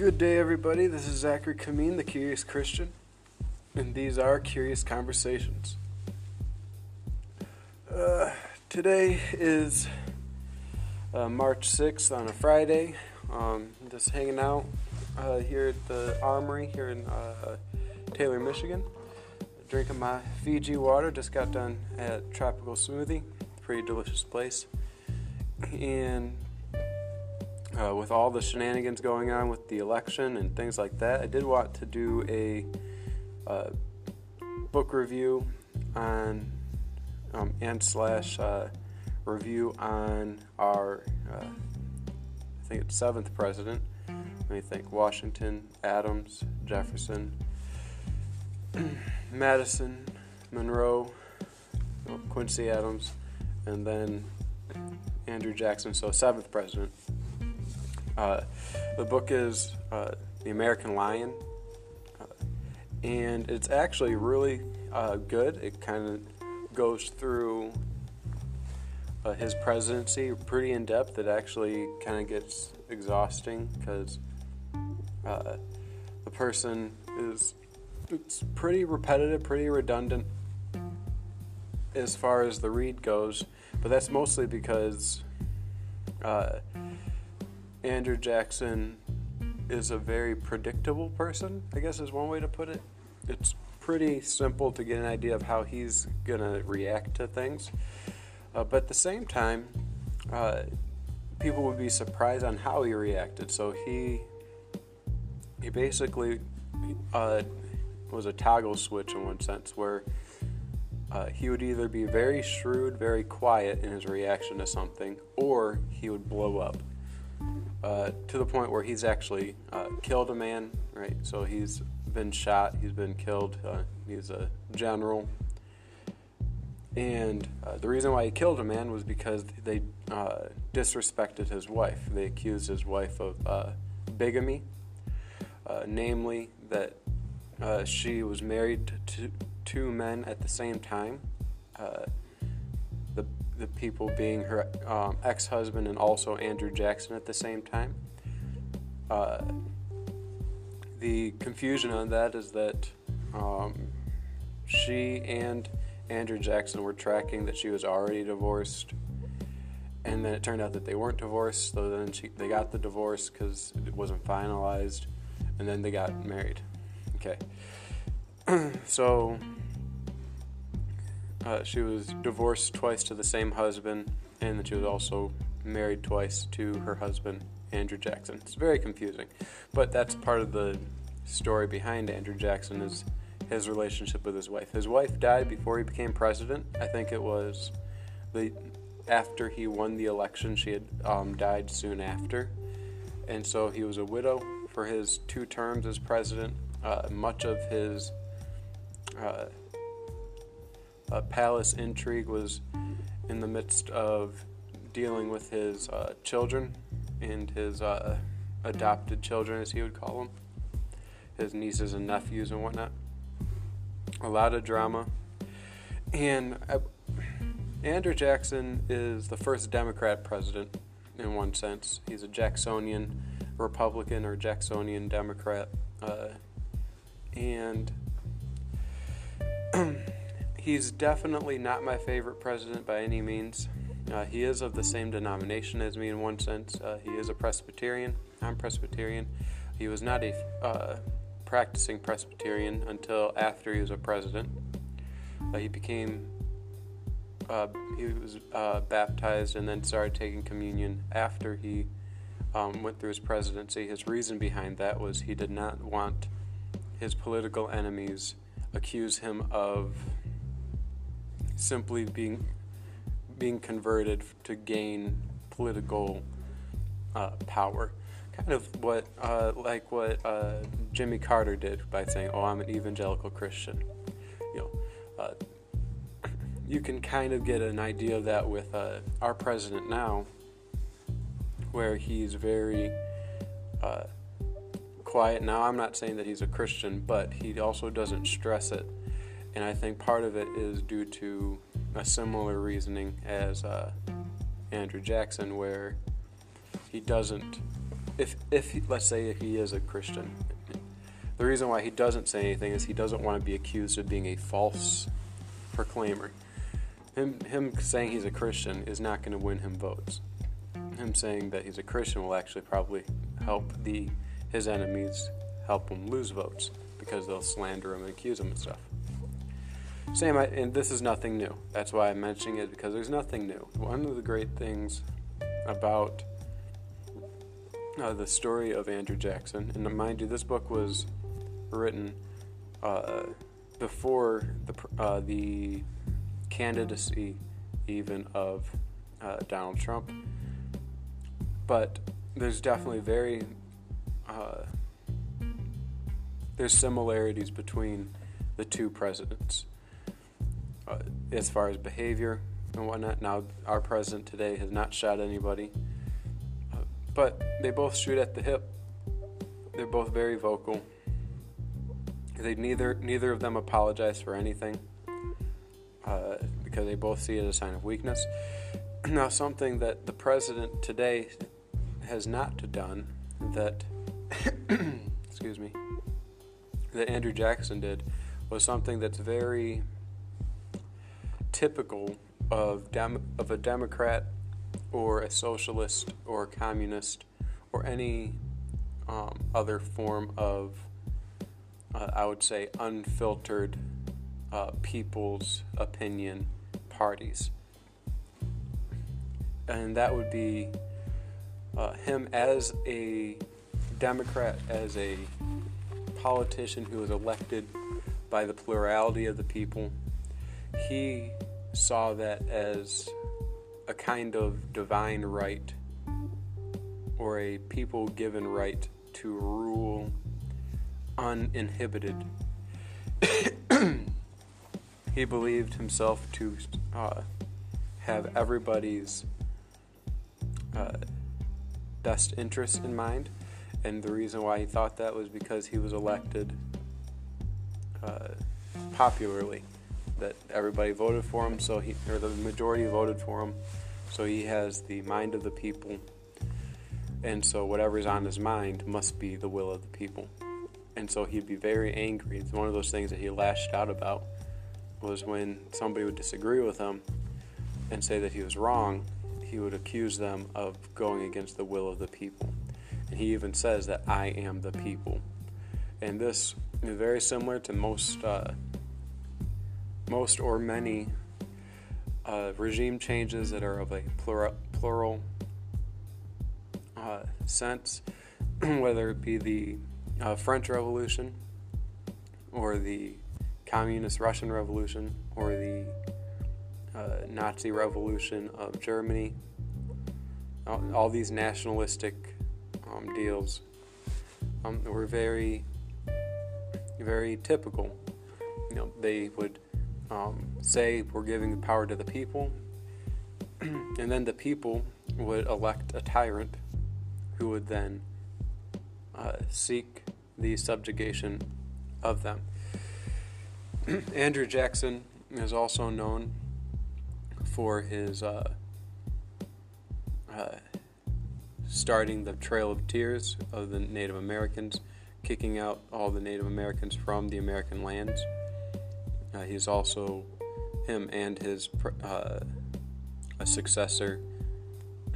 Good day, everybody. This is Zachary Kameen, the Curious Christian, and these are Curious Conversations. Uh, today is uh, March 6th on a Friday. Um, just hanging out uh, here at the Armory here in uh, Taylor, Michigan. Drinking my Fiji water. Just got done at Tropical Smoothie. Pretty delicious place. And uh, with all the shenanigans going on with the election and things like that, I did want to do a uh, book review on um, and slash uh, review on our uh, I think it's seventh president. Let me think: Washington, Adams, Jefferson, Madison, Monroe, Quincy Adams, and then Andrew Jackson. So seventh president. Uh, the book is uh, The American Lion, uh, and it's actually really uh, good. It kind of goes through uh, his presidency pretty in depth. It actually kind of gets exhausting because uh, the person is it's pretty repetitive, pretty redundant as far as the read goes, but that's mostly because Andrew Jackson is a very predictable person, I guess is one way to put it. It's pretty simple to get an idea of how he's going to react to things. Uh, but at the same time, uh, people would be surprised on how he reacted. So he he basically uh, was a toggle switch in one sense, where uh, he would either be very shrewd, very quiet in his reaction to something, or he would blow up uh, to the point where he's actually uh, killed a man, right? So he's been shot, he's been killed, uh, he's a general. And uh, the reason why he killed a man was because they uh, disrespected his wife. They accused his wife of bigamy, namely that she was married to two men at the same time the the people being her um, ex husband and also Andrew Jackson at the same time. Uh, the confusion on that is that um, she and Andrew Jackson were tracking that she was already divorced, and then it turned out that they weren't divorced. So then she, they got the divorce because it wasn't finalized, and then they got married. Okay, so uh, she was divorced twice to the same husband, and then she was also married twice to her husband, Andrew Jackson. It's very confusing, but that's part of the story behind Andrew Jackson is his relationship with his wife. His wife died before he became president. I think it was the after he won the election. She had um, died soon after, and so he was a widow for his two terms as president. Uh, much of his uh, uh, palace intrigue was in the midst of dealing with his uh, children and his uh, adopted children, as he would call them, his nieces and nephews and whatnot. A lot of drama. And uh, Andrew Jackson is the first Democrat president in one sense. He's a Jacksonian Republican or Jacksonian Democrat. Uh, and He's definitely not my favorite president by any means. Uh, he is of the same denomination as me in one sense. Uh, he is a Presbyterian. I'm Presbyterian. He was not a uh, practicing Presbyterian until after he was a president. Uh, he became uh, he was uh, baptized and then started taking communion after he um, went through his presidency. His reason behind that was he did not want his political enemies accuse him of simply being being converted to gain political uh, power. Kind of what, uh, like what uh, Jimmy Carter did by saying, "Oh, I'm an evangelical Christian." You know, uh, you can kind of get an idea of that with uh, our president now, where he's very uh, quiet. Now, I'm not saying that he's a Christian, but he also doesn't stress it and I think part of it is due to a similar reasoning as uh, Andrew Jackson, where he doesn't if if let's say if he is a Christian, the reason why he doesn't say anything is he doesn't want to be accused of being a false proclaimer. Him him saying he's a Christian is not going to win him votes. Him saying that he's a Christian will actually probably help the his enemies help him lose votes because they'll slander him and accuse him and stuff. Same, and this is nothing new. That's why I'm mentioning it because there's nothing new. One of the great things about uh, the story of Andrew Jackson, and mind you, this book was written uh, before the uh, the candidacy even of uh, Donald Trump, but there's definitely very uh, there's similarities between the two presidents as far as behavior and whatnot. Now, our president today has not shot anybody, uh, but they both shoot at the hip. They're both very vocal. They neither neither of them apologize for anything uh, because they both see it as a sign of weakness. Now, something that the president today has not done that, excuse me, that Andrew Jackson did was something that's very typical of dem- of a Democrat or a socialist or a communist or any um, other form of, uh, I would say, unfiltered uh, people's opinion parties. And that would be uh, him as a Democrat, as a politician who was elected by the plurality of the people. He saw that as a kind of divine right or a people given right to rule uninhibited. he believed himself to uh, have everybody's uh, best interest in mind, and the reason why he thought that was because he was elected uh, popularly that everybody voted for him, so he or the majority voted for him, so he has the mind of the people, and so whatever is on his mind must be the will of the people, and so he'd be very angry. It's one of those things that he lashed out about was when somebody would disagree with him and say that he was wrong, he would accuse them of going against the will of the people. And he even says that I am the people. And this is very similar to most uh, most or many uh, regime changes that are of a plural, plural uh, sense, whether it be the uh, French Revolution or the Communist Russian Revolution or the uh, Nazi Revolution of Germany. All, all these nationalistic um, deals um, were very, very typical. You know, they would um, say we're giving the power to the people, and then the people would elect a tyrant who would then uh, seek the subjugation of them. Andrew Jackson is also known for his uh, uh, starting the Trail of Tears of the Native Americans, kicking out all the Native Americans from the American lands. Uh, he's also him and his uh, a successor,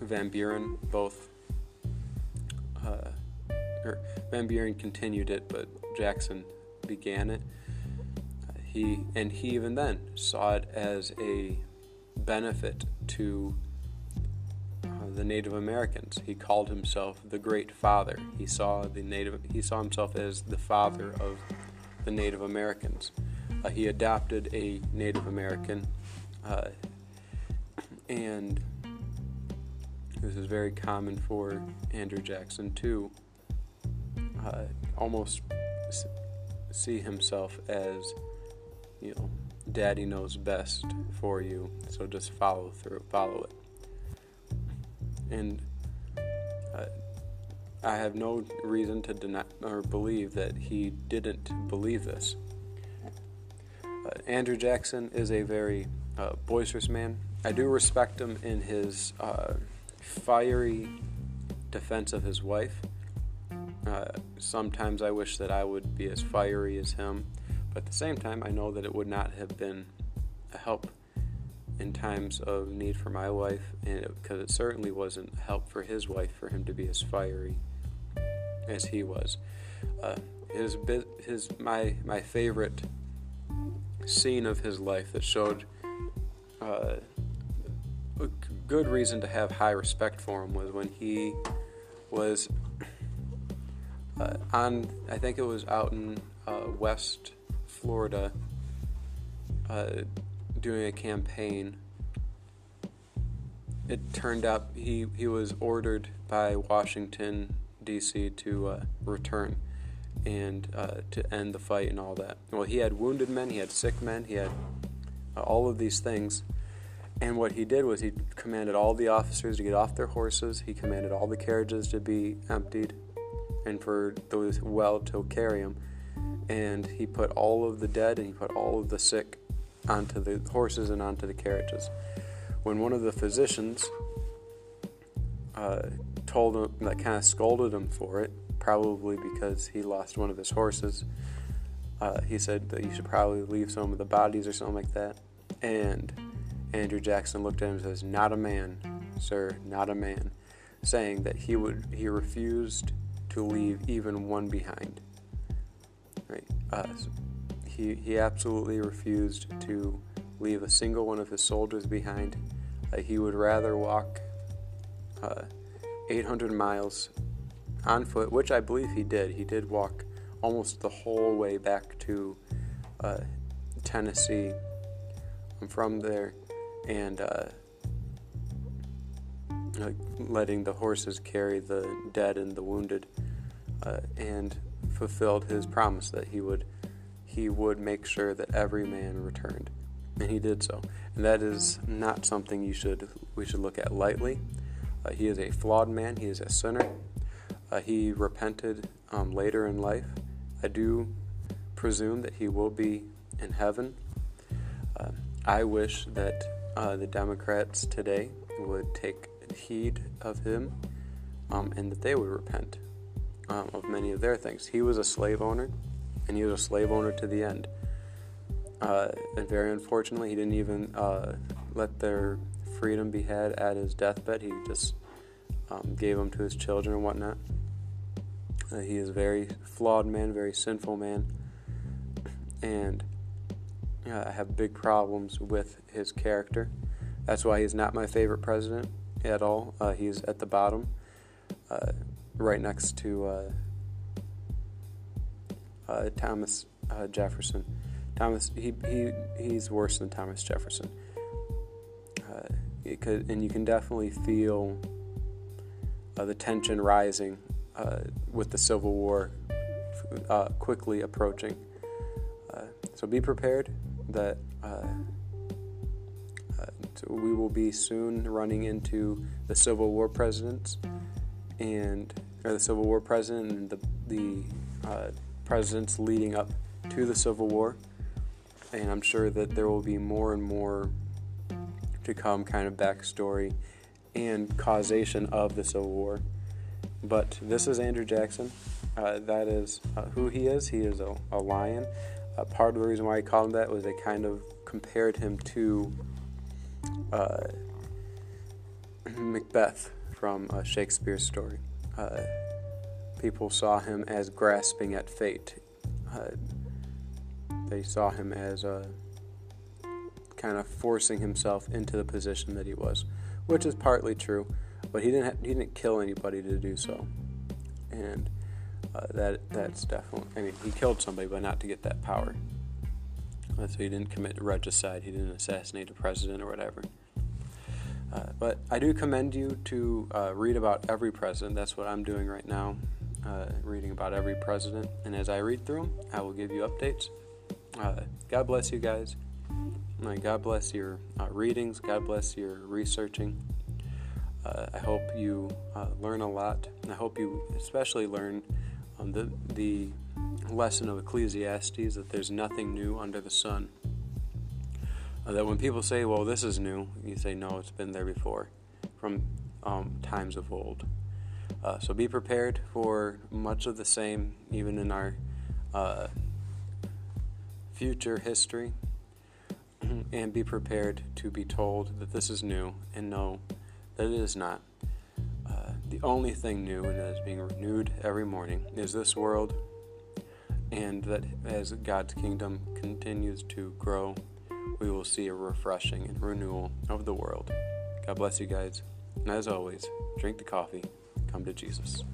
Van Buren, both. Uh, or Van Buren continued it, but Jackson began it. Uh, he and he even then saw it as a benefit to uh, the Native Americans. He called himself the Great Father. He saw the Native. He saw himself as the father of the Native Americans. Uh, he adopted a Native American, uh, and this is very common for Andrew Jackson to uh, almost see himself as, you know, Daddy knows best for you, so just follow through, follow it. And uh, I have no reason to deny or believe that he didn't believe this. Andrew Jackson is a very uh, boisterous man. I do respect him in his uh, fiery defense of his wife. Uh, sometimes I wish that I would be as fiery as him, but at the same time, I know that it would not have been a help in times of need for my wife, and because it, it certainly wasn't help for his wife for him to be as fiery as he was. Uh, his his my my favorite scene of his life that showed uh, a good reason to have high respect for him was when he was uh, on, I think it was out in uh, West Florida, uh, doing a campaign. It turned out he, he was ordered by Washington, D.C. to uh, return and uh, to end the fight and all that. Well, he had wounded men, he had sick men, he had uh, all of these things. And what he did was he commanded all the officers to get off their horses. He commanded all the carriages to be emptied and for those well to carry him. And he put all of the dead and he put all of the sick onto the horses and onto the carriages. When one of the physicians uh, told him, that kind of scolded him for it, probably because he lost one of his horses, uh, he said that you should probably leave some of the bodies or something like that. And Andrew Jackson looked at him and says, "Not a man, sir, not a man," saying that he would he refused to leave even one behind. Right? Uh, he he absolutely refused to leave a single one of his soldiers behind. Uh, he would rather walk uh, 800 miles on foot, which I believe he did. He did walk almost the whole way back to uh, Tennessee. From there and uh, letting the horses carry the dead and the wounded, uh, and fulfilled his promise that he would he would make sure that every man returned, and he did so. And that is not something you should we should look at lightly. Uh, he is a flawed man. He is a sinner. Uh, he repented um, later in life. I do presume that he will be in heaven. Uh, I wish that uh, the Democrats today would take heed of him um, and that they would repent um, of many of their things. He was a slave owner, and he was a slave owner to the end. Uh, and very unfortunately, he didn't even uh, let their freedom be had at his deathbed. He just um, gave them to his children and whatnot. Uh, he is a very flawed man, very sinful man, and uh, I have big problems with his character. That's why he's not my favorite president at all. Uh, he's at the bottom, uh, right next to uh, uh, Thomas Jefferson. Thomas, he, he he's worse than Thomas Jefferson. Could, and you can definitely feel the tension rising with the Civil War quickly approaching. so be prepared that uh, uh, we will be soon running into the Civil War presidents and or the Civil War president and the the uh, presidents leading up to the Civil War, and I'm sure that there will be more and more to come, kind of backstory and causation of the Civil War. But this is Andrew Jackson. Uh, that is uh, who he is. He is a, a lion. Uh, part of the reason why I called him that was they kind of compared him to uh, Macbeth from uh, Shakespeare's story. Uh, people saw him as grasping at fate. Uh, they saw him as kind of forcing himself into the position that he was, which is partly true. But he didn't ha- he didn't kill anybody to do so, and uh, that that's definitely. I mean, he killed somebody, but not to get that power. Uh, so he didn't commit regicide. He didn't assassinate a president or whatever. Uh, but I do commend you to uh, read about every president. That's what I'm doing right now, uh, reading about every president. And as I read through them, I will give you updates. God bless you guys. God bless your readings. God bless your researching. I hope you learn a lot. I hope you especially learn um, the, the lesson of Ecclesiastes that there's nothing new under the sun. Uh, that when people say, well, this is new, you say, no, it's been there before, from um, times of old. Uh, so be prepared for much of the same, even in our uh, future history, and be prepared to be told that this is new and know that it is not. Uh, the only thing new and that is being renewed every morning is this world, and that as God's kingdom continues to grow, we will see a refreshing and renewal of the world. God bless you guys. And as always, drink the coffee, come to Jesus.